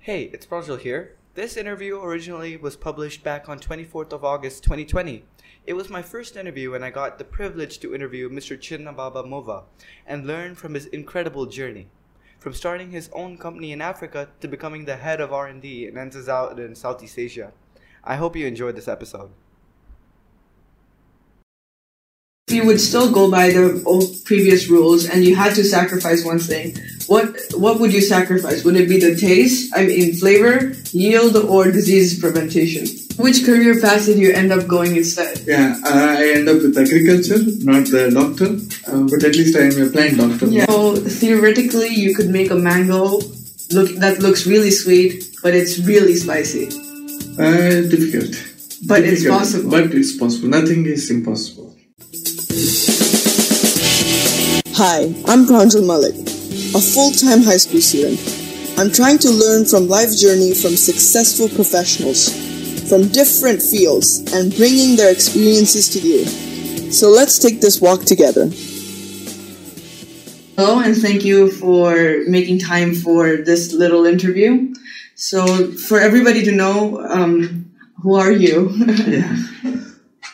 Hey, it's Pranjal here. This interview originally was published back on 24th of August 2020. It was my first interview and I got the privilege to interview Mr. Chinna Babu Muvva and learn from his incredible journey. From starting his own company in Africa to becoming the head of R&D in Enza Zaden in Southeast Asia. I hope you enjoyed this episode. You would still go by the old previous rules and you had to sacrifice one thing, what what would you sacrifice? Would it be the taste, I mean flavor, yield, or disease prevention? Which career path did you end up going instead? Yeah, uh, I end up with agriculture, not the doctor, uh, but at least I am a plant doctor. Yeah. So theoretically, you could make a mango look that looks really sweet, but it's really spicy. Uh, difficult. But it's possible. But it's possible. Nothing is impossible. Hi, I'm Pranjal Malik, a full-time high school student. I'm trying to learn from life journey from successful professionals from different fields and bringing their experiences to you. So let's take this walk together. Hello, and thank you for making time for this little interview. So, for everybody to know, um, who are you? Yeah.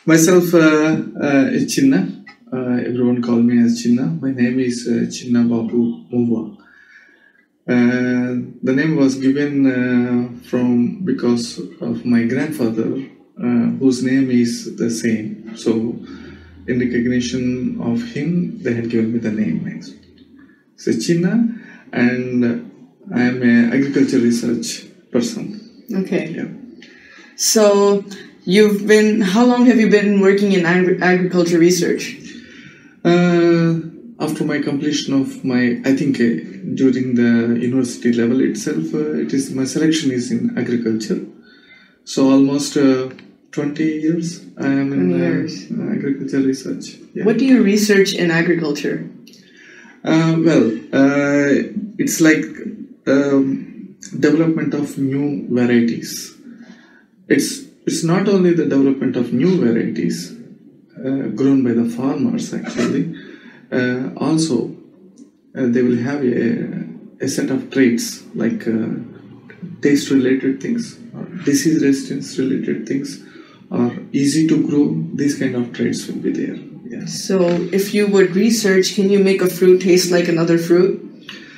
Myself uh, uh, is Chinna. Uh, everyone call me as Chinna. My name is uh, Chinna Babu Muvva. Uh, the name was given uh, from because of my grandfather, uh, whose name is the same. So, in recognition of him, they had given me the name. So Chinna, and I am an agriculture research person. okay. Yeah. So, you've been, how long have you been working in agri- agriculture research? Uh, after my completion of my, I think uh, during the university level itself, uh, it is my selection is in agriculture. So almost uh, 20 years I am in 20 uh, years. agriculture research. Yeah. What do you research in agriculture? Uh, well, uh, it's like um, development of new varieties. It's it's not only the development of new varieties grown by the farmers actually. Uh, also, uh, they will have a, a set of traits like uh, taste related things, or disease resistance related things, or easy to grow. These kind of traits will be there. Yeah. So, if you would research, can you make a fruit taste like another fruit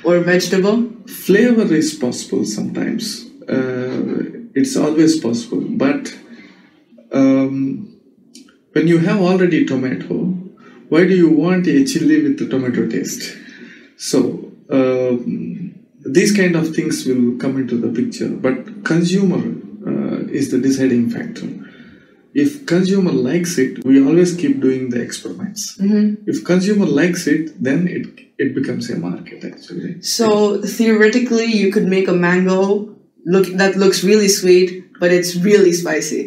or vegetable? flavor is possible sometimes uh, it's always possible but um, when you have already tomato why do you want a chili with the tomato taste? So um, these kind of things will come into the picture but consumer uh, is the deciding factor. If consumer likes it we always keep doing the experiments. If consumer likes it then it it becomes a market actually. So, theoretically, you could make a mango look that looks really sweet, but it's really spicy.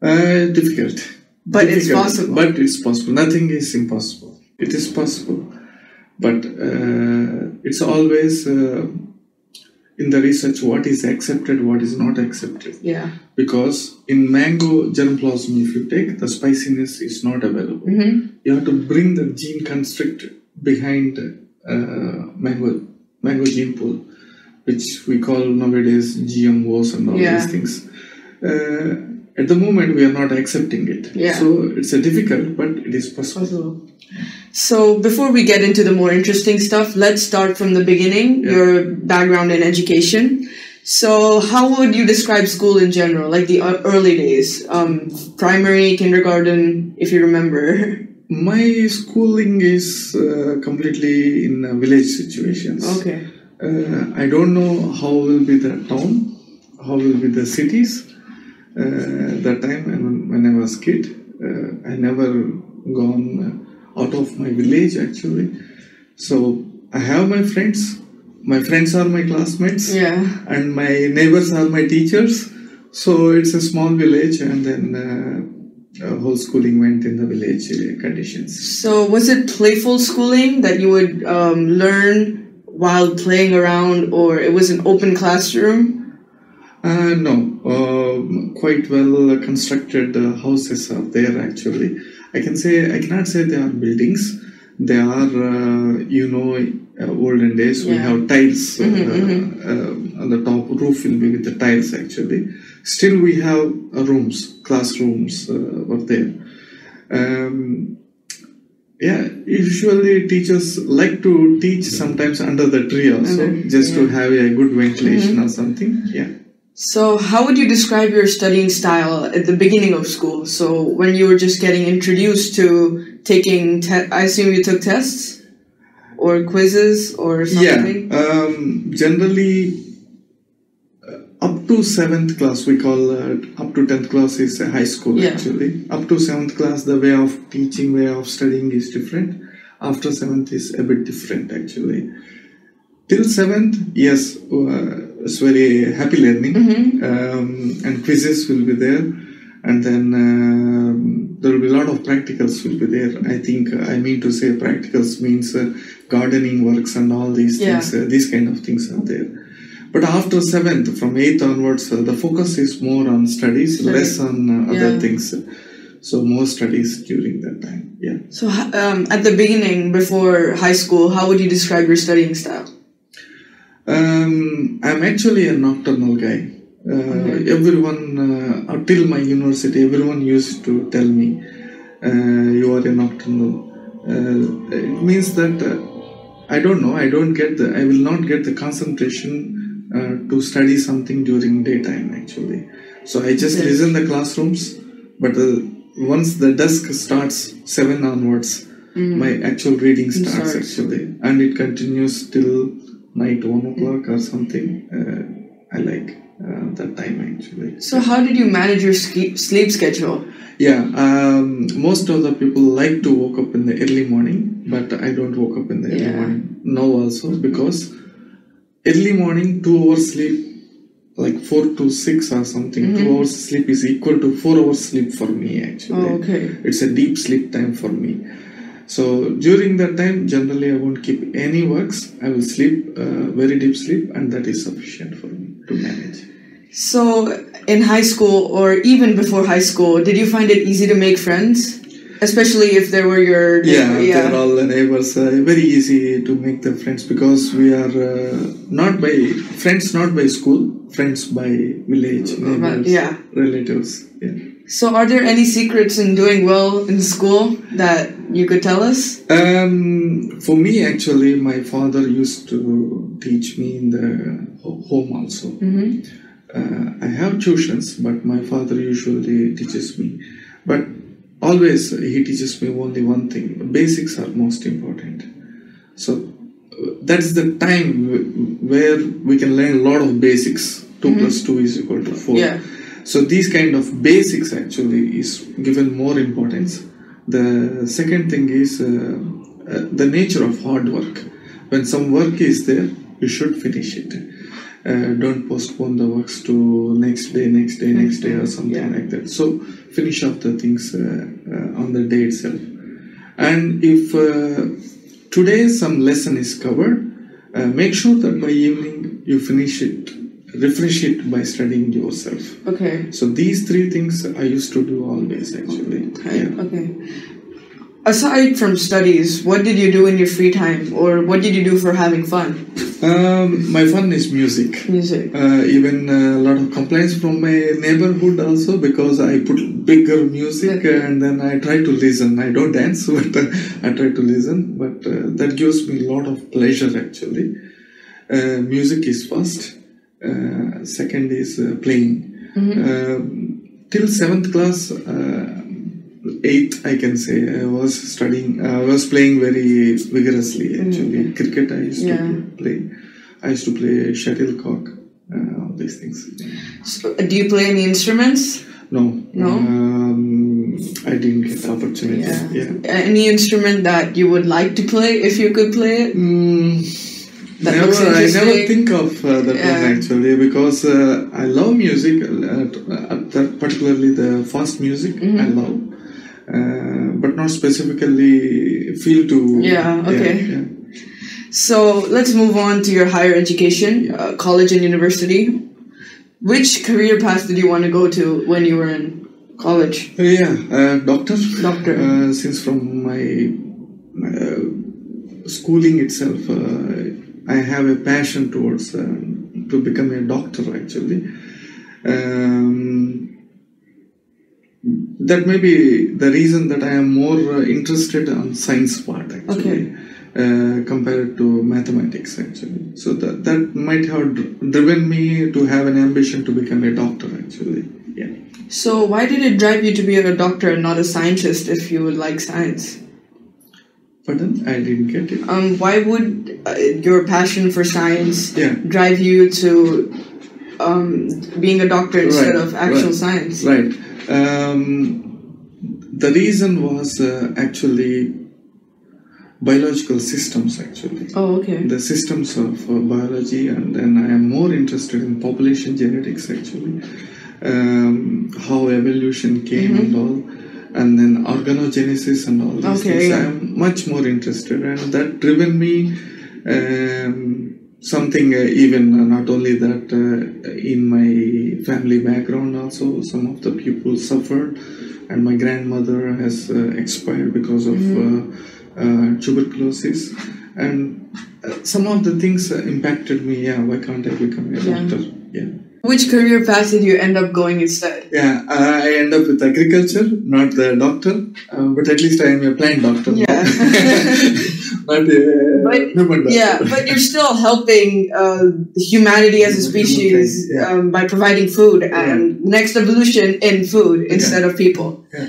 Uh, difficult. But it's possible. But it's possible. Nothing is impossible. It is possible. But uh, it's always uh, in the research what is accepted, what is not accepted. Yeah. Because in mango germplasm, if you take, the spiciness is not available. Mm-hmm. You have to bring the gene construct behind uh, mango, mango gene pool, which we call nowadays GMOs and all Yeah. these things. Uh, at the moment, we are not accepting it. Yeah. So it's a difficult, but it is possible. So, before we get into the more interesting stuff, let's start from the beginning. Yeah. Your background in education. So, how would you describe school in general, like the uh, early days, um, primary, kindergarten, if you remember? My schooling is uh, completely in uh, village situations. Okay. Uh, I don't know how will be the town, how will be the cities. Uh, that time when, when I was kid, uh, I never gone uh, out of my village actually. So I have my friends. My friends are my classmates, Yeah. and my neighbors are my teachers. So it's a small village, and then uh, uh, whole schooling went in the village uh, conditions. So, was it playful schooling that you would um, learn while playing around, or it was an open classroom? Uh, no, um quite well constructed uh, houses are there actually. I can say I cannot say they are buildings. They are, uh, you know, uh, olden days we have tiles uh, Mhm, uh, and the top roof will be with the tiles actually. Still, we have uh, rooms, classrooms uh, were there. Um, yeah, usually teachers like to teach sometimes under the tree also, Under- just to have a good ventilation or something. Yeah. So, how would you describe your studying style at the beginning of school? So, when you were just getting introduced to taking, te- I assume you took tests or quizzes or something. Yeah, um, generally uh, up to seventh class, we call uh, up to tenth class is a high school Yeah. actually. Up to seventh class, the way of teaching, way of studying is different. After seventh is a bit different actually. Till seventh, yes, uh, it's very happy learning, um, and quizzes will be there, and then um, there will be a lot of practicals will be there. I think uh, I mean to say practicals means uh, gardening works and all these Yeah. things. Uh, these kind of things are there. But after seventh, from eighth onwards, uh, the focus is more on studies, Study. less on uh, other things. So more studies during that time. Yeah. So, um, at the beginning, before high school, how would you describe your studying style? Um, I'm actually a nocturnal guy. Uh, Everyone, uh, until my university, everyone used to tell me, uh, "You are a nocturnal." Uh, it means that uh, I don't know. I don't get the. I will not get the concentration uh, to study something during daytime. Actually, so I just Yes. listen the classrooms. But once the dusk starts, seven onwards, my actual reading starts, starts. actually, and it continues till night one o'clock or something. Uh, I like uh, that time actually. So, how did you manage your sleep, sleep schedule? Yeah, um, most of the people like to wake up in the early morning, but I don't wake up in the early Yeah. morning now also because early morning two hours sleep, like four to six or something. Two hours sleep is equal to four hours sleep for me actually. Oh, okay. It's a deep sleep time for me. So during that time, generally I won't keep any works. I will sleep, uh, very deep sleep, and that is sufficient for me to manage. So, in high school or even before high school, did you find it easy to make friends? Especially if they were your Yeah, yeah. they're all the neighbors. Uh, very easy to make the friends because we are uh, not by friends, not by school, friends by village, neighbors, yeah. relatives. Yeah. So, are there any secrets in doing well in school that you could tell us? Um, for me, actually, my father used to teach me in the home also. Uh, I have tuitions, but my father usually teaches me. But always he teaches me only one thing: basics are most important. So uh, that's the time where we can learn a lot of basics. 2 plus two is equal to four. Yeah. So these kind of basics actually is given more importance. The second thing is uh, uh, the nature of hard work. When some work is there, you should finish it. Uh, don't postpone the works to next day, next day, next day, or something Yeah. like that. So finish up the things uh, uh, on the day itself. And if uh, today some lesson is covered, uh, make sure that by evening you finish it, refresh it by studying yourself. Okay. So these three things I used to do always actually. Okay. Yeah. Okay. Aside from studies, what did you do in your free time, or what did you do for having fun? Um, my fun is music. Music. Uh, even a lot of complaints from my neighborhood also because I put bigger music Okay. and then I try to listen. I don't dance, but uh, I try to listen. But uh, that gives me a lot of pleasure actually. Uh, music is first. Uh, second is uh, playing. Um, till seventh class, uh, eighth I can say I was studying. I was playing very vigorously actually. Cricket I used Yeah. to play. I used to play shuttlecock. Uh, all these things. So, do you play any instruments? No. No? Um, I didn't get the opportunity. Yeah. yeah. Any instrument that you would like to play if you could play it? Mm, That never, I never think of uh, that Yeah. one actually because uh, I love music, uh, particularly the fast music. Mm-hmm. I love, uh, but not specifically feel to. Yeah, okay. yeah. So let's move on to your higher education, uh, college and university. Which career path did you want to go to when you were in college? Uh, Yeah, uh, doctor. Doctor. Uh, since from my uh, schooling itself, I have a passion towards uh, to become a doctor actually. Um, that may be the reason that I am more uh, interested on science part actually. Uh, compared to mathematics actually so that, that might have driven me to have an ambition to become a doctor actually yeah So why did it drive you to be a doctor and not a scientist if you would like science? Pardon i didn't get it Um, why would uh, your passion for science Yeah. drive you to um, being a doctor instead Right, of actual right, science? Right. Um, the reason was uh, actually biological systems, actually. Oh, okay. The systems of uh, biology, and then I am more interested in population genetics, actually. Um, how evolution came and all, and then organogenesis and all these Okay, things. yeah. I am much more interested, and that driven me. Um, something uh, even uh, not only that uh, in my family background also some of the people suffered and my grandmother has uh, expired because of uh, uh, tuberculosis and uh, some of the things uh, impacted me yeah why can't i become a Yeah. doctor yeah Which career path did you end up going instead? yeah i end up with agriculture not the doctor uh, but at least i am a plant doctor. Yeah. not a But- doctor Yeah, but you're still helping uh, humanity as a species Yeah. um, by providing food and next evolution in food instead of people. Yeah.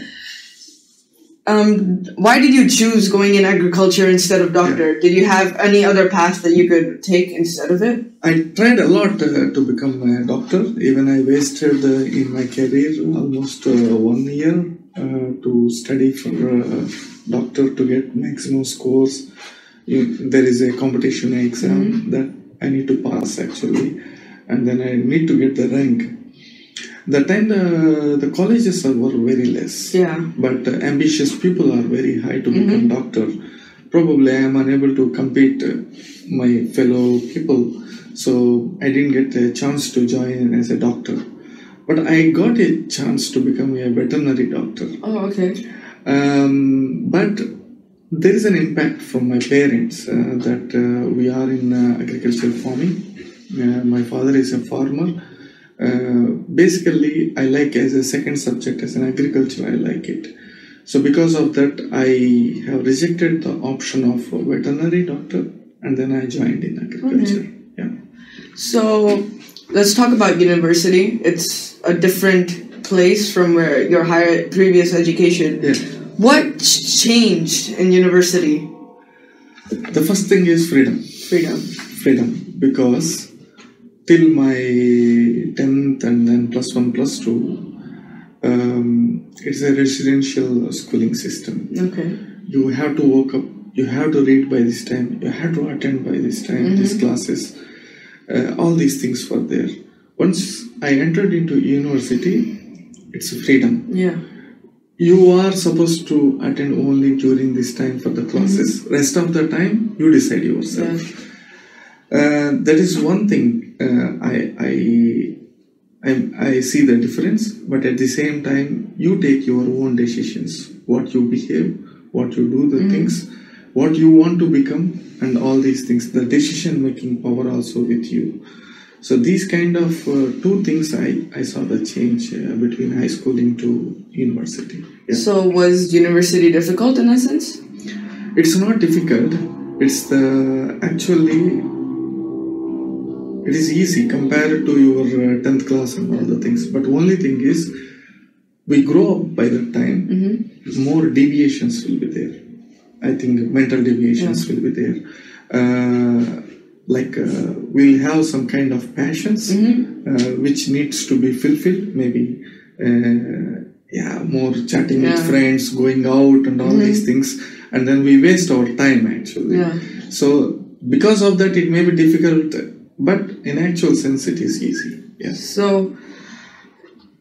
Um, why did you choose going in agriculture instead of doctor? Did you have any other path that you could take instead of it? I tried a lot uh, to become a doctor. Even I wasted uh, in my career almost uh, one year uh, to study for a doctor to get maximum scores. You, there is a competition exam that I need to pass actually, and then I need to get the rank. That time the, the colleges are, were very less Yeah. but uh, ambitious people are very high to become doctor probably i am unable to compete uh, my fellow people so i didn't get a chance to join as a doctor but i got a chance to become a veterinary doctor Oh, okay. um, but there is an impact from my parents uh, that uh, we are in uh, agricultural farming. Uh, my father is a farmer. Uh, basically, I like as a second subject as an agriculture. I like it. So because of that, I have rejected the option of a veterinary doctor, and then I joined in agriculture. Yeah. So let's talk about university. It's a different place from where your higher previous education. Yeah. What changed in university? The first thing is freedom. Freedom. freedom because till my 10th and then plus 1 plus 2 um, it's a residential schooling system. Okay. you have to wake up you have to read by this time you have to attend by this time these classes uh, all these things were there. Once i entered into university it's freedom. Yeah. you are supposed to attend only during this time for the classes. Rest of the time you decide yourself. Yeah. uh, that is one thing uh, I, I I see the difference, but at the same time, you take your own decisions. What you behave, what you do, the things, what you want to become, and all these things. The decision making power also with you. So these kind of uh, two things, I I saw the change uh, between high school into university. Yeah. So was university difficult in essence? It's not difficult. It's the actually it is easy compared to your uh, 10th class and all the things. But only thing is we grow up by that time. More deviations will be there. I think mental deviations will be there. Uh, like uh, we'll have some kind of passions uh, which needs to be fulfilled. Maybe uh, yeah, more chatting with friends, going out, and all these things, and then we waste our time actually. Yeah. So because of that, it may be difficult, but in actual sense, it is easy. Yes, So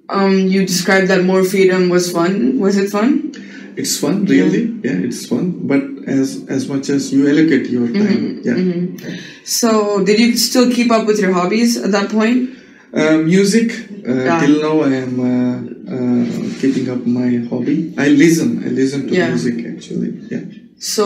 um you described that more freedom was fun. Was it fun? it's fun, really. Yeah, it's fun, but as as much as you allocate your time, yeah. So did you still keep up with your hobbies at that point? Uh, music. Uh, Yeah. Till now, I am uh, uh, keeping up my hobby. I listen. I listen to Yeah. music actually. Yeah. So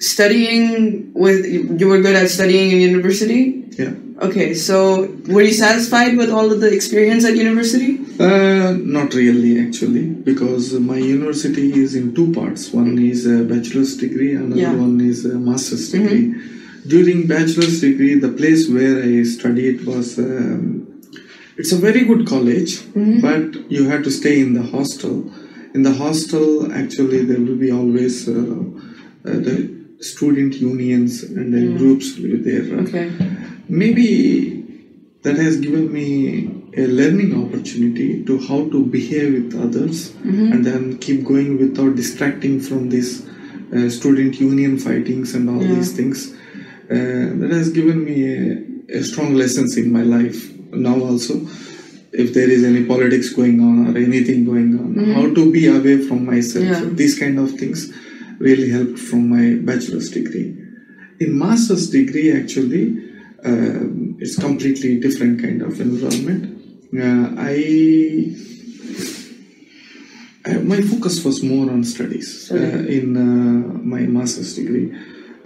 studying with you were good at studying in university. Yeah. Okay, so were you satisfied with all of the experience at university? Uh, not really, actually, because my university is in two parts. One is a bachelor's degree, another Yeah. one is a master's degree. During bachelor's degree, the place where I studied was um, it's a very good college, but you had to stay in the hostel. In the hostel, actually, there will be always uh, uh, the student unions and then groups will be there. Okay. Maybe that has given me a learning opportunity to how to behave with others and then keep going without distracting from this uh, student union fightings and all Yeah. these things. Uh, that has given me a, a strong lessons in my life now also. If there is any politics going on or anything going on, how to be away from myself. Yeah. These kind of things really helped from my bachelor's degree. In master's degree, actually, um, it's completely different kind of environment. Uh, I, I my focus was more on studies uh, in uh, my master's degree.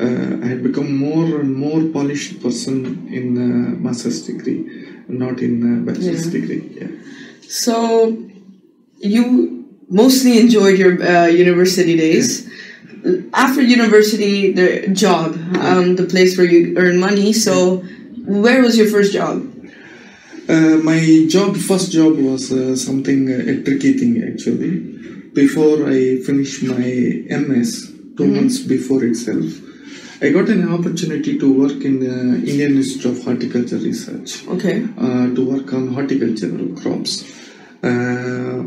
Uh, I had become more and more polished person in uh, master's degree, not in uh, bachelor's Yeah. degree. Yeah. So you mostly enjoyed your uh, university days. After university, the job, um, the place where you earn money. So, where was your first job? Uh, my job, first job was uh, something uh, a tricky thing actually. Before I finished my MS, 2 months before itself, I got an opportunity to work in the Indian Institute of Horticulture Research Okay. uh, to work on horticultural crops. Uh,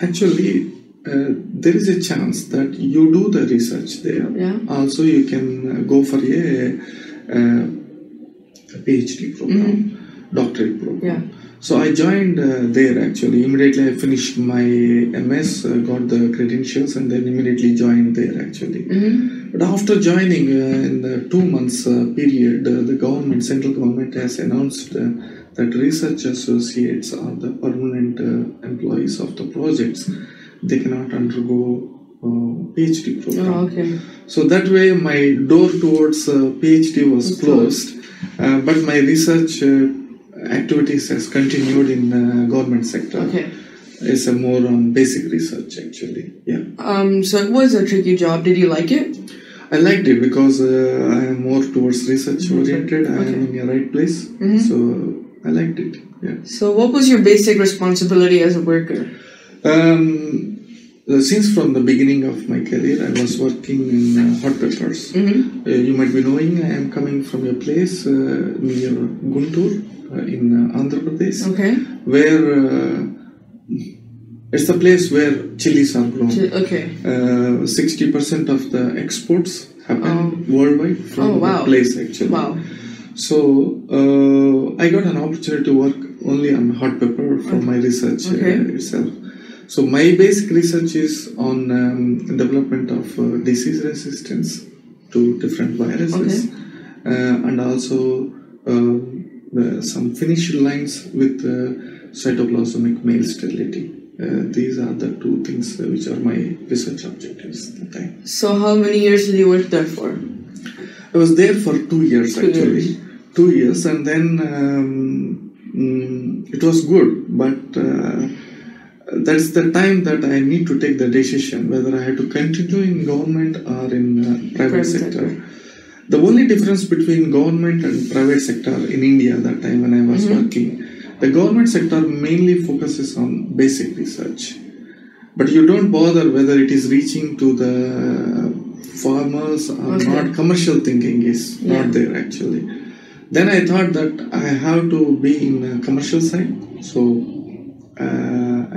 actually, uh, there is a chance that you do the research there. Yeah. Also, you can uh, go for a, uh, a PhD program, doctorate program. Yeah. So I joined uh, there actually. Immediately I finished my MS, got the credentials, and then immediately joined there actually. But after joining uh, in the two months uh, period, uh, the government, central government has announced uh, that research associates are the permanent uh, employees of the projects. They cannot undergo uh, PhD program. Oh, okay. So that way, my door towards uh, PhD was Was closed, uh, but my research uh, activities has continued in uh, government sector. Okay. It's a more on basic research actually. Yeah, Um. So it was a tricky job. Did you like it? I liked it because uh, I am more towards research oriented. I am in the right place, so I liked it. Yeah. So what was your basic responsibility as a worker? Um, uh, since from the beginning of my career, I was working in uh, hot peppers. Mm-hmm. Uh, you might be knowing I am coming from a place uh, near Guntur uh, in uh, Andhra Pradesh, Okay. where uh, it's the place where chilies are grown. Okay. Uh, Sixty percent of the exports happen worldwide from Oh, wow. that place actually. Wow. So uh, I got an opportunity to work only on hot pepper for my research uh, Okay. itself. So my basic research is on um, development of uh, disease resistance to different viruses, uh, and also the, some finish lines with uh, cytoplasmic male sterility. Uh, these are the two things uh, which are my research objectives at the time. So how many years did you work there for? I was there for two years Two actually. years. Two years, and then um, mm, it was good, but uh, that's the time that I need to take the decision whether I have to continue in government or in uh, private, sector. The only difference between government and private sector in India that time when I was working, the government sector mainly focuses on basic research, but you don't bother whether it is reaching to the farmers or Okay. not. Commercial thinking is Yeah. not there actually. Then I thought that I have to be in commercial side, so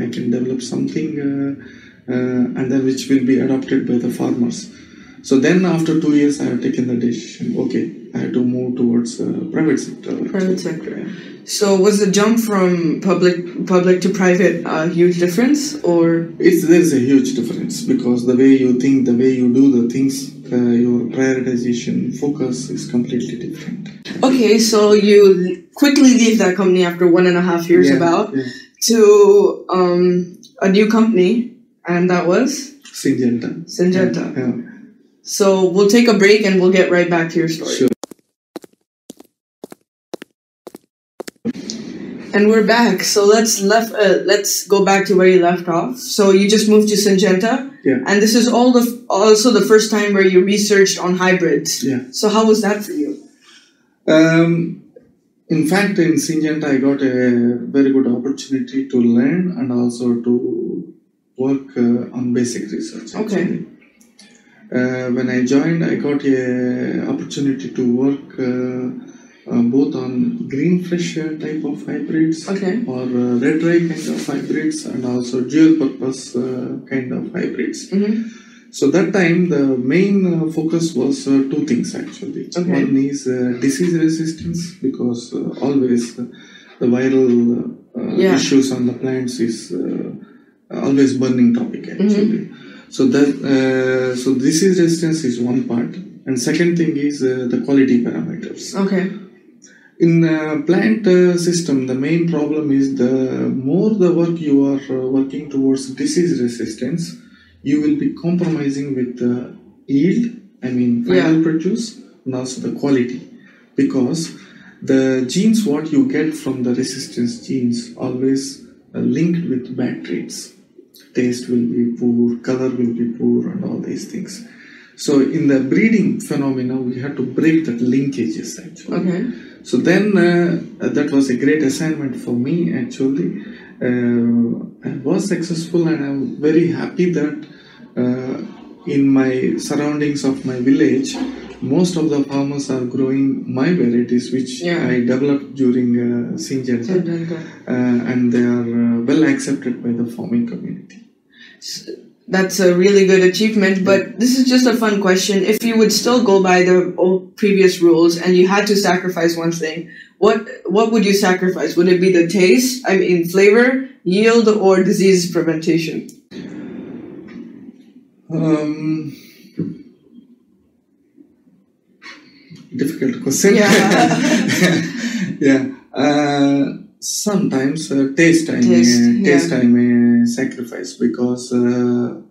I can develop something, uh, uh, and then which will be adopted by the farmers. So then, after two years, I have taken the decision. Okay, I have to move towards uh, private sector. Private sector. So was the jump from public public to private a huge difference, or It's there is a huge difference because the way you think, the way you do the things, uh, your prioritization focus is completely different. okay? So you quickly leave that company after one and a half years, Yeah, about yeah. To um, a new company, and that was Syngenta. Syngenta. Yeah. So we'll take a break and we'll get right back to your story. Sure. And we're back. So let's left. Uh, let's go back to where you left off. So you just moved to Syngenta, Yeah. and this is all the also the first time where you researched on hybrids. Yeah. So how was that for you? Um, in fact, in Syngenta, I got a very good opportunity to learn and also to work uh, on basic research. Okay. Uh, when I joined, I got a opportunity to work uh, uh, both on green fresh type of hybrids Okay. or uh, red dry kind of hybrids and also dual purpose uh, kind of hybrids. Mm-hmm. So that time the main uh, focus was uh, two things actually. Okay. One is uh, disease resistance because uh, always uh, the viral uh, Yeah. issues on the plants is uh, always burning topic actually. So that uh, so disease resistance is one part, and second thing is uh, the quality parameters. Okay. In uh, plant uh, system, the main problem is the more the work you are uh, working towards disease resistance, you will be compromising with the yield. I mean, final produce and also the quality, because the genes what you get from the resistance genes always uh, linked with bad traits. Taste will be poor, color will be poor, and all these things. So in the breeding phenomena, we have to break that linkages actually. Okay. So then uh, that was a great assignment for me actually. Uh, I was successful and I'm very happy that uh, in my surroundings of my village, most of the farmers are growing my varieties which Yeah. I developed during uh, Syngenta. uh, and they are uh, well accepted by the farming community. That's a really good achievement, but this is just a fun question. If you would still go by the old previous rules and you had to sacrifice one thing, what what would you sacrifice? Would it be the taste, I mean flavor, yield, or disease prevention? Um, difficult question. Yeah. yeah. Uh, sometimes uh, taste I Taste, may taste. I may sacrifice because uh,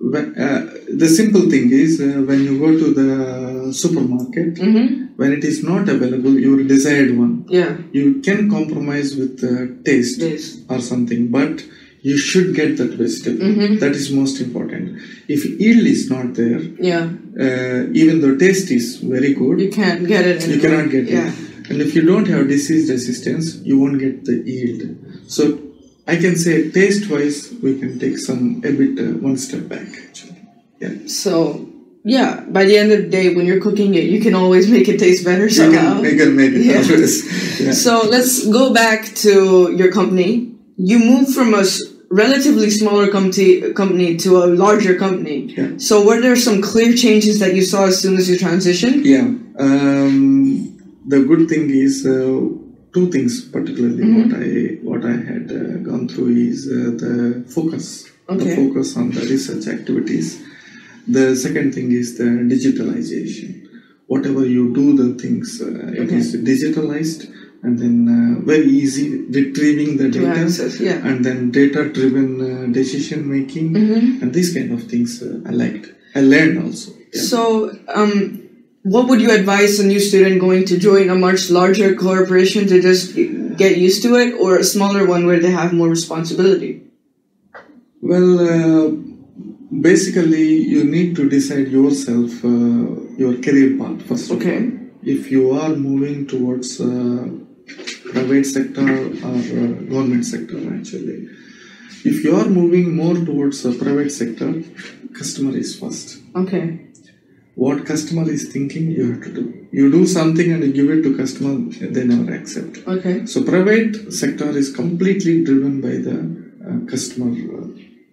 the simple thing is uh, when you go to the supermarket Mm-hmm. when it is not available your desired one Yeah. you can compromise with uh, taste Taste. or something but you should get that vegetable Mhm. That is most important if yield is not there Yeah. uh, even though taste is very good You can't get it. you cannot get Yeah. it and if you don't have disease resistance you won't get the yield so i can say taste wise we can take some a bit uh, one step back actually yeah So yeah, by the end of the day, when you're cooking it, you can always make it taste better somehow. you can make it Yeah. yeah. So let's go back to your company. You moved from a relatively smaller company company to a larger company. Yeah. So were there some clear changes that you saw as soon as you transitioned? Yeah. Um, the good thing is uh, two things particularly what I what I had uh, gone through is uh, the focus, Okay. the focus on the research activities. The second thing is the digitalization. Whatever you do, the things uh, Okay. is digitalized and then uh, very easy retrieving the data access, yeah. and then data driven uh, decision making Mhm. and these kind of things uh, I liked. I learned also. Yeah. So um, what would you advise a new student going to join a much larger corporation to just get used to it, or a smaller one where they have more responsibility? Well, uh, basically, you need to decide yourself uh, your career path first. of Okay. all. If you are moving towards uh, private sector or uh, government sector, actually, if you are moving more towards uh, private sector, customer is first. Okay. What customer is thinking, you have to do. You do something and you give it to customer, they never accept. Okay. So private sector is completely driven by the uh, customer uh,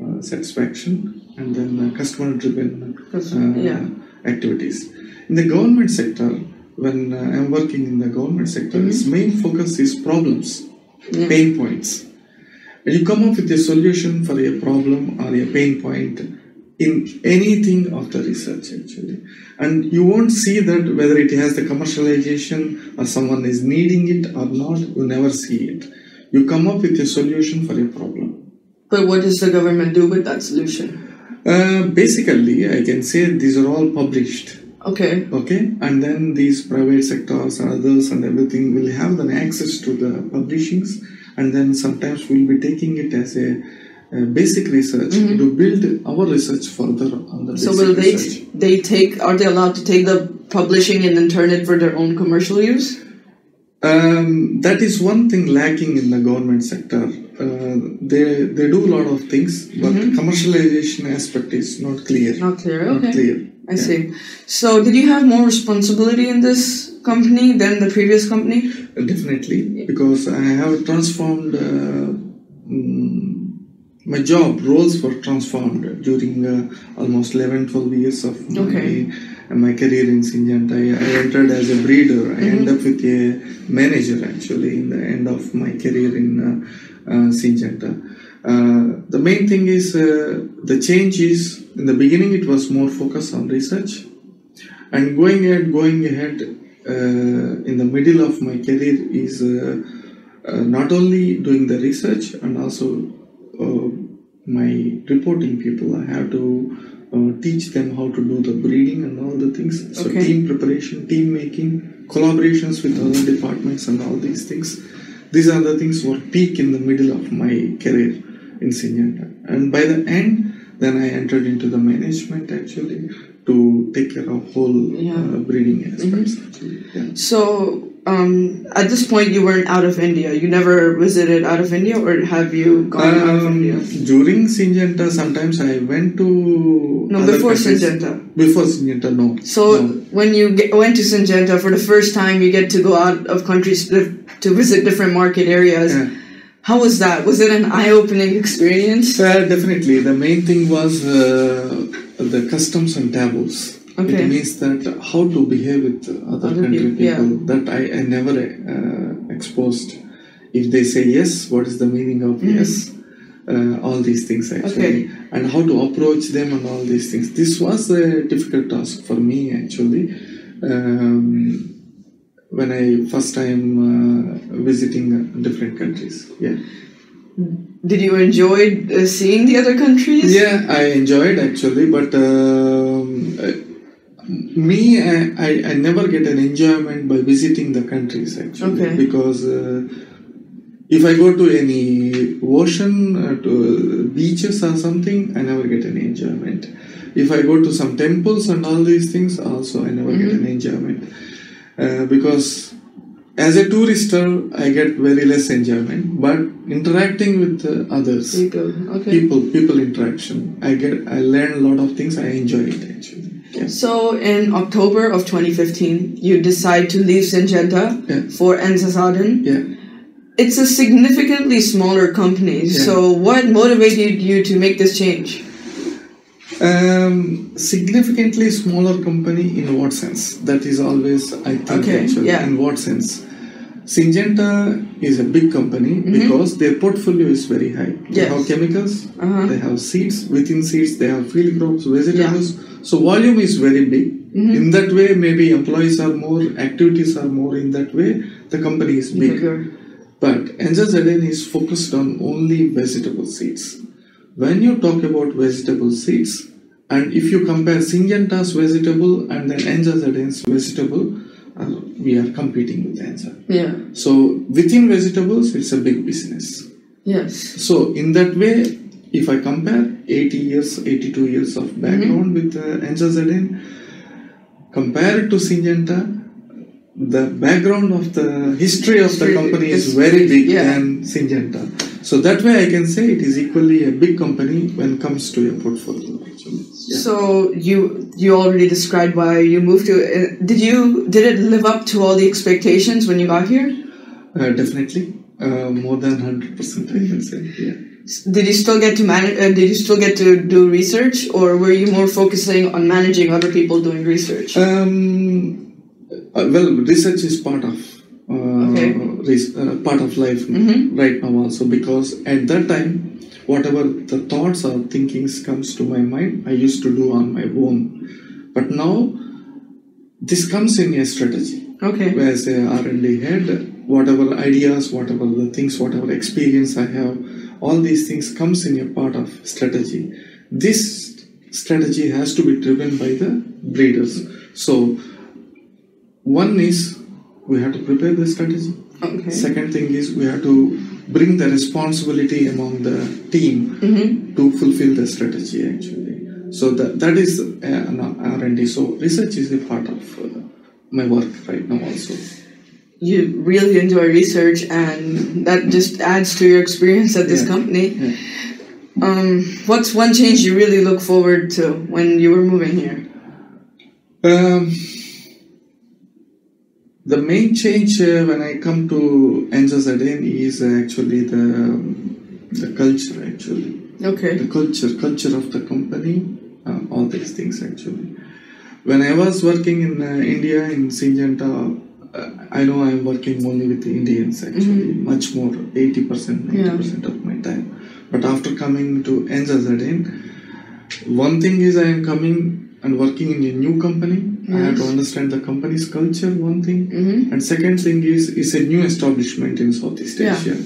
uh, satisfaction and then uh, customer driven uh, yeah. activities. In the government sector, when uh, I'm working in the government sector, its main focus is problems, Yeah. pain points. And you come up with a solution for a problem or a pain point in anything of the research actually. And you won't see that whether it has the commercialization or someone is needing it or not, you never see it. You come up with a solution for a problem. But what does the government do with that solution? Uh, basically, I can say these are all published. Okay. Okay, and then these private sectors and others and everything will have the access to the publishings, and then sometimes we'll be taking it as a, uh basic research to build our research further on the Mm-hmm. So will they they take are they allowed to take the publishing and then turn it for their own commercial use? Um, that is one thing lacking in the government sector. Uh, they they do a lot of things, but commercialization aspect is not clear. Mm-hmm. Not clear. Not Okay. clear. I see. So did you have more responsibility in this company than the previous company? Uh, Definitely, because I have transformed uh, mm, my job roles were transformed during uh, almost 11 12 years of my, Okay. uh, my career in Syngenta. I, I entered as a breeder. I ended up with a manager actually in the end of my career in uh, uh, Syngenta. Uh, the main thing is uh, the change is in the beginning it was more focused on research and going ahead going ahead uh, in the middle of my career is uh, uh, not only doing the research and also my reporting people i have to uh, teach them how to do the breeding and all the things so Okay. team preparation team making collaborations with other departments and all these things these are the things were peak in the middle of my career in Syngenta. and by the end then i entered into the management actually to take care of whole Yeah. uh, breeding aspects actually yeah. So um, at this point you weren't out of India. You never visited out of India, or have you gone out of Um, India? during Syngenta, sometimes I went to No, before countries. Syngenta. Before Syngenta, no. So no. when you get, went to Syngenta for the first time, you get to go out of countries to, to visit different market areas. Yeah. How was that? Was it an eye-opening experience? Uh, definitely, the main thing was uh, the customs and taboos. Okay. It means that how to behave with other, Other country people, yeah. that I, I never uh, exposed. If they say yes, what is the meaning of yes? Uh, all these things actually. Okay. and how to approach them and all these things. This was a difficult task for me actually. Um, when I first time uh, visiting different countries, yeah. Did you enjoy uh, seeing the other countries? Yeah, I enjoyed actually, but um, me, I, I, never get an enjoyment by visiting the countries actually Okay. because uh, if I go to any ocean, uh, to beaches or something, I never get any enjoyment. If I go to some temples and all these things, also I never get an enjoyment uh, because as a tourister, I get very less enjoyment. But interacting with uh, others, People. Okay. people people interaction i get i learn a lot of things i enjoy it actually yeah. So in October of 2015, you decide to leave Syngenta Yeah. for Enza Zaden. yeah It's a significantly smaller company. Yeah. So what motivated you to make this change? um, significantly smaller company in what sense that is always i think Okay, actually yeah. in what sense Syngenta is a big company because their portfolio is very high. They Mm-hmm. Yes. have chemicals, Uh-huh. they have seeds, within seeds they have field crops, vegetables. So volume is very big. Mm-hmm. In that way, maybe employees are more, activities are more. In that way, the company is big. Bigger. But Enza is focused on only vegetable seeds. When you talk about vegetable seeds, and if you compare Syngenta's vegetable and then Enza vegetable, we are competing with Enza. Yeah. So within vegetables, it's a big business. Yes. So in that way, if I compare 80 years, 82 years of background with uh, Enza Zaden, compare it to Syngenta, the background of the history of the company is is very big yeah. than Syngenta. So that way I can say it is equally a big company when it comes to a portfolio actually. Yeah. So you you already described why you moved to. Uh, did you did it live up to all the expectations when you got here? Uh, definitely. Uh, more than 100% I can say. Yeah. Did you still get to manage? Uh, did you still get to do research, or were you more focusing on managing other people doing research? Um, uh, well, research is part of Okay. uh, part of life right now also because at that time, whatever the thoughts or thinkings comes to my mind, I used to do on my own. But now, this comes in a strategy. okay. As a R&D head, whatever ideas, whatever the things, whatever experience I have, all these things comes in a part of strategy. This strategy has to be driven by the breeders. So, one is we have to prepare the strategy. Okay. Second thing is we have to bring the responsibility among the team to fulfill the strategy actually. So that that is uh, an R&D. So research is a part of uh, my work right now also. You really enjoy research, and that just adds to your experience at this Yeah. company. Yeah. Um, what's one change you really look forward to when you were moving here? Um, the main change uh, when I come to Enza Zaden is actually the the culture actually. Okay. the culture culture of the company uh, all these things actually. When i was working in uh, india in syngenta uh, i know i'm working only with the indians actually. Much more 80% 90% of my time. But after coming to Enza Zaden, one thing is i am coming and working in a new company i have to understand the company's culture one thing. And second thing is it's a new establishment in southeast Yeah. asia.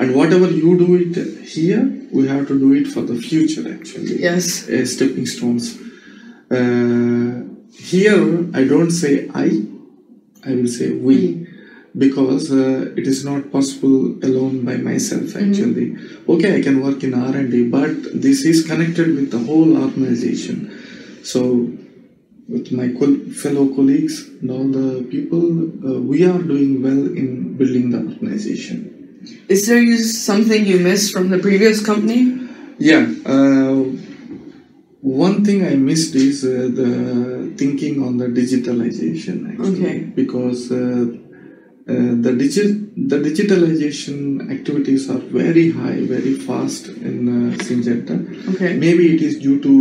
And whatever you do it here we have to do it for the future actually. Yes. uh, stepping stones. Uh, here i don't say i. I will say we. Because uh, it is not possible alone by myself actually. Okay i can work in r&d but this is connected with the whole organization. So with my fellow colleagues and all the people uh, we are doing well in building the organization Is there you, something you missed from the previous company? Yeah. Uh, one thing I missed is uh, the thinking on the digitalization actually, Okay. because uh, uh, the digi- the digitalization activities are very high, very fast in uh, Syngenta. Okay. Maybe it is due to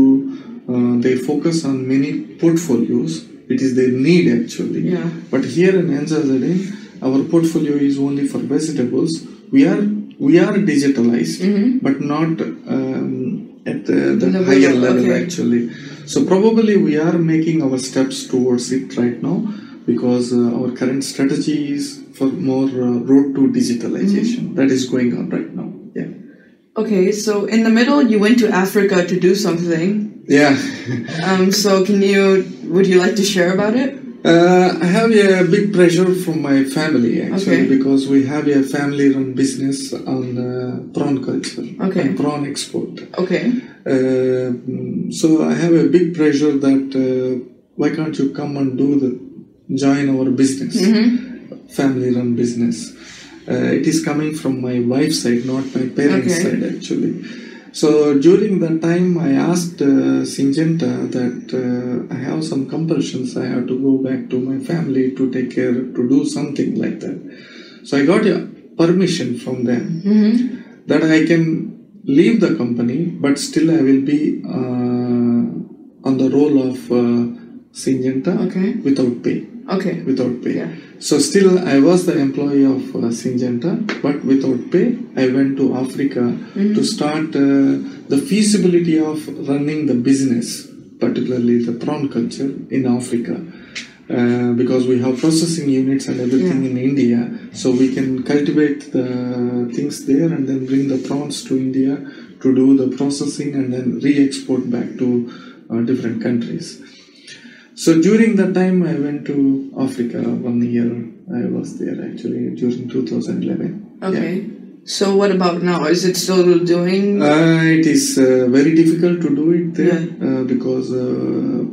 uh, they focus on many portfolios. It is their need actually. Yeah. But here in Enza Zaden, our portfolio is only for vegetables. We are we are digitalized, but not um, at the, the Level, higher level okay. actually. So probably we are making our steps towards it right now because uh, our current strategy is for more uh, road to digitalization. That is going on right now. Yeah. Okay, so in the middle, you went to Africa to do something. Yeah. Um, so can you, would you like to share about it? Uh, I have a big pressure from my family actually Okay. because we have a family-run business on uh, prawn culture Okay. and prawn export. Okay. Uh, so I have a big pressure that uh, why can't you come and do the join our business, family-run business. Uh, it is coming from my wife's side, not my parents' Okay. side actually. So during that time, I asked uh, Syngenta that uh, I have some compulsions. I have to go back to my family to take care, to do something like that. So I got a permission from them that I can leave the company, but still I will be uh, on the role of uh, Syngenta Okay. without pay Okay. without pay. Yeah. So still I was the employee of uh, Syngenta, but without pay, I went to Africa to start uh, the feasibility of running the business, particularly the prawn culture in Africa. Uh, because we have processing units and everything Yeah. in India, so we can cultivate the things there and then bring the prawns to India to do the processing and then re-export back to uh, different countries. So during that time, I went to Africa one year. I was there actually during 2011. Okay. So what about now? Is it still doing? Uh, it is uh, very difficult to do it there uh, because a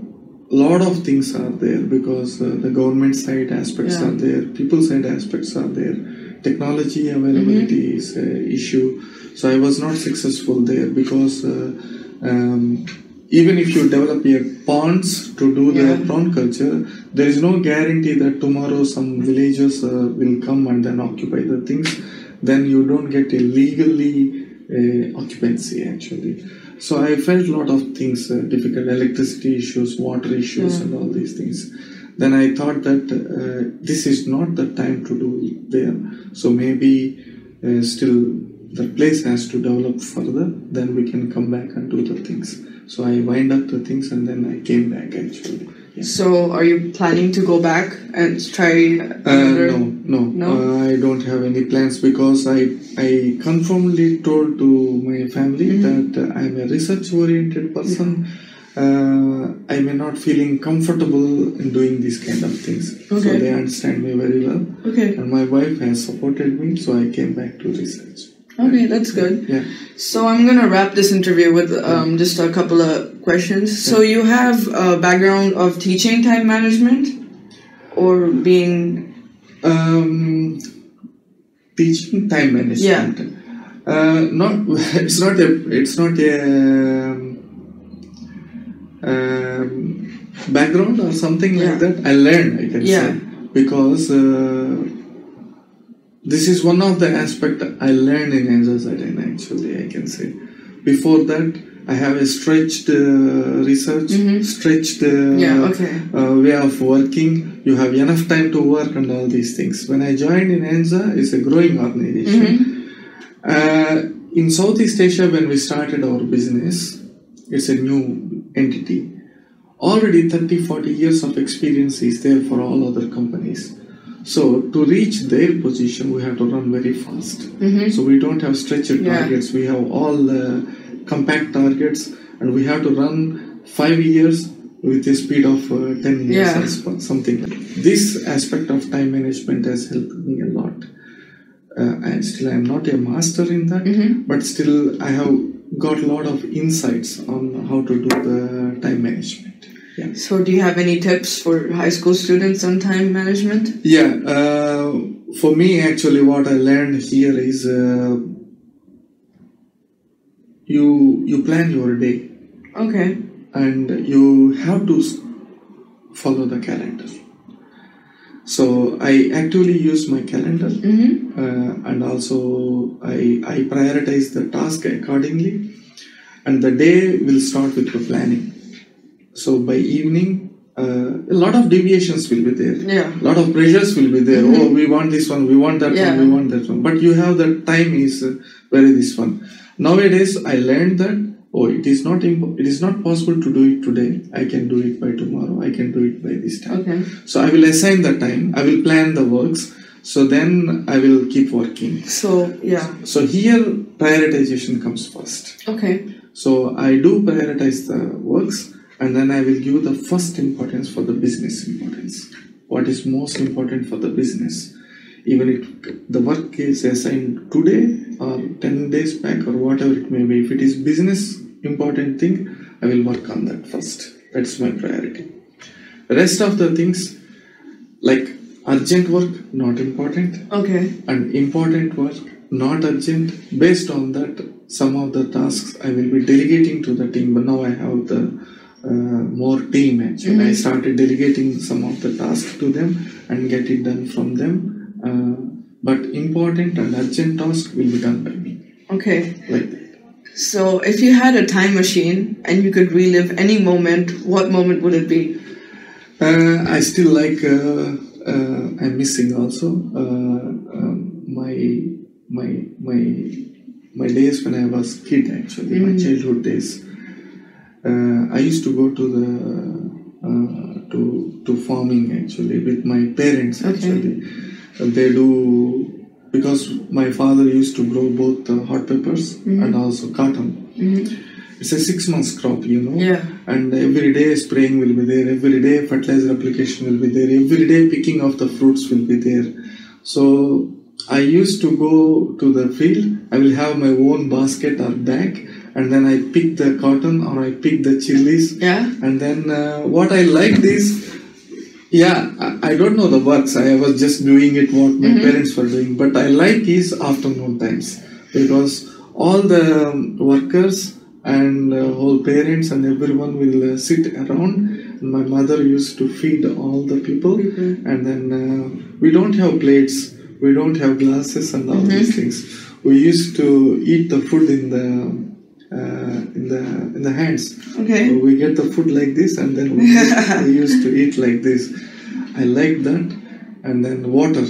lot of things are there because uh, the government side aspects Yeah. are there, people side aspects are there, technology availability is a issue. So I was not successful there because uh, um, even if you develop a ponds to do the prawn culture, there is no guarantee that tomorrow some villagers uh, will come and then occupy the things. Then you don't get a legally uh, occupancy actually. So I felt a lot of things uh, difficult, electricity issues, water issues, and all these things. Then I thought that uh, this is not the time to do it there. So maybe uh, still the place has to develop further. Then we can come back and do the things. So I wind up the things and then I came back actually. Yeah. So are you planning to go back and try Uh, no, no, No? Uh, I don't have any plans because I I confirmedly told to my family Mm-hmm. that uh, I'm a research-oriented person. uh, I may not feeling comfortable in doing these kind of things. Okay. So they understand me very well. Okay. And my wife has supported me, so I came back to research. Okay, that's good. Yeah. So I'm gonna wrap this interview with um, just a couple of questions. So you have a background of teaching time management, or being Um, teaching time management. Yeah. Uh, not it's not a it's not a um, um, background or something Yeah. like that. I learned I can Yeah. say because uh, this is one of the aspect I learned in Enza Zaden actually I can say. Before that I have a stretched uh, research, stretched uh, Mm-hmm. Yeah, okay. uh, way of working. You have enough time to work and all these things. When I joined in ENZA, it's a growing organization. Uh, in Southeast Asia, when we started our business, it's a new entity. Already 30 40 years of experience is there for all other companies. So, to reach their position, we have to run very fast. So, we don't have stretched Yeah. targets, we have all uh, compact targets, and we have to run five years with a speed of uh, 10 years Yeah. or something. This aspect of time management has helped me a lot uh, and still I'm not a master in that, but still I have got a lot of insights on how to do the time management. Yeah, So do you have any tips for high school students on time management? yeah. Uh, for me, actually, what I learned here is uh, you you plan your day Okay. and you have to follow the calendar. So I actually use my calendar Mm-hmm. uh, and also I, I prioritize the task accordingly and the day will start with the planning so by evening uh, a lot of deviations will be there Yeah. a lot of pressures will be there oh we want this one we want that Yeah. one we want that one but you have the time is uh, very this one nowadays i learned that oh it is not imp- it is not possible to do it today i can do it by tomorrow i can do it by this time Okay. so I will assign the time, I will plan the works, so then I will keep working. So yeah. So here prioritization comes first. Okay. So I do prioritize the works and then I will give the first importance for the business importance. What is most important for the business? Even if the work is assigned today or 10 days back or whatever it may be, if it is business important thing, I will work on that first. That's my priority. Rest of the things like urgent work, not important Okay. and important work not urgent based on that some of the tasks i will be delegating to the team but now i have the more team actually i started delegating some of the tasks to them and get it done from them uh, but important and urgent task will be done by me Okay. like that So if you had a time machine and you could relive any moment, what moment would it be? Uh, I still like. Uh, uh, I'm missing also uh, um, my my my my days when I was kid. Actually, my childhood days. Uh, I used to go to the uh, to to farming actually with my parents. Okay. Actually, they do because my father used to grow both uh, hot peppers and also cotton. It's a six months crop, you know Yeah. and every day spraying will be there every day fertilizer application will be there every day picking of the fruits will be there so i used to go to the field i will have my own basket or bag and then i pick the cotton or i pick the chilies. Yeah. and then uh, what i liked is yeah I, I don't know the works. I was just doing it what my parents were doing. But i like is afternoon times. Because all the um, workers and uh, whole parents and everyone will uh, sit around. And my mother used to feed all the people. And then uh, we don't have plates. We don't have glasses and all these things. We used to eat the food in the in the in the hands. Okay. so we get the food like this and then we used, we used to eat like this. I like that. And then water.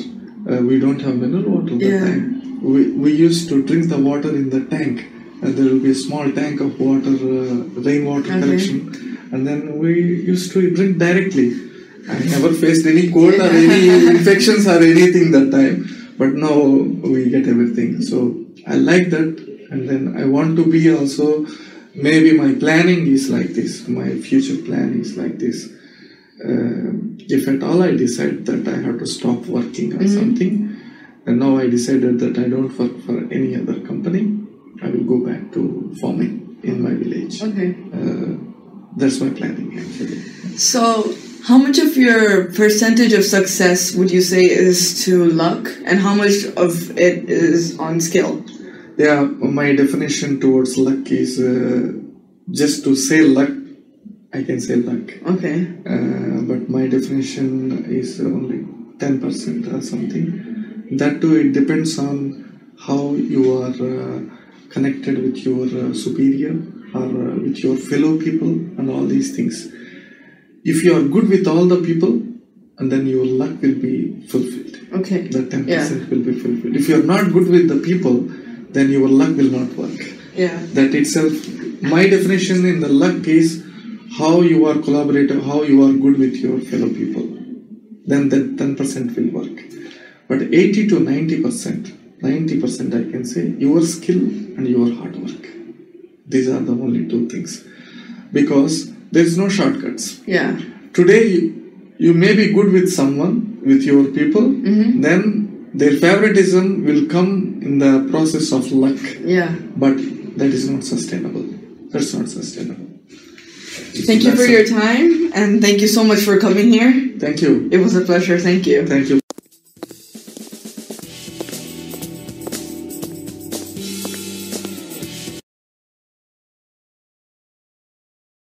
Uh, we don't have mineral water that Yeah. time. We, we used to drink the water in the tank. And there will be a small tank of water uh, rainwater Okay. collection. And then we used to drink directly. I never faced any cold or any infections or anything that time. But now we get everything. So i like that and then i want to be also maybe my planning is like this, my future plan is like this. Uh, if at all I decide that I have to stop working on something, and now I decided that I don't work for any other company, I will go back to farming in my village. Okay. Uh, that's my planning actually. So, how much of your percentage of success would you say is to luck, and how much of it is on skill? Yeah, my definition towards luck is uh, just to say luck, I can say luck. Okay. Uh, but my definition is only 10% or something. That too, it depends on how you are uh, connected with your uh, superior or uh, with your fellow people and all these things. If you are good with all the people, and then your luck will be fulfilled. Okay. That 10% Yeah. will be fulfilled. If you are not good with the people, then your luck will not work. Yeah. that itself my definition in the luck is how you are collaborative how you are good with your fellow people. Then that 10% will work. But 80 to 90% 90% i can say your skill and your hard work. These are the only two things. Because there is no shortcuts. Yeah. today you, you may be good with someone with your people mm-hmm. then their favoritism will come in the process of luck Yeah. but that is not sustainable that's not sustainable Thank you for it. your time, and thank you so much for coming here. thank you It was a pleasure. Thank you. thank you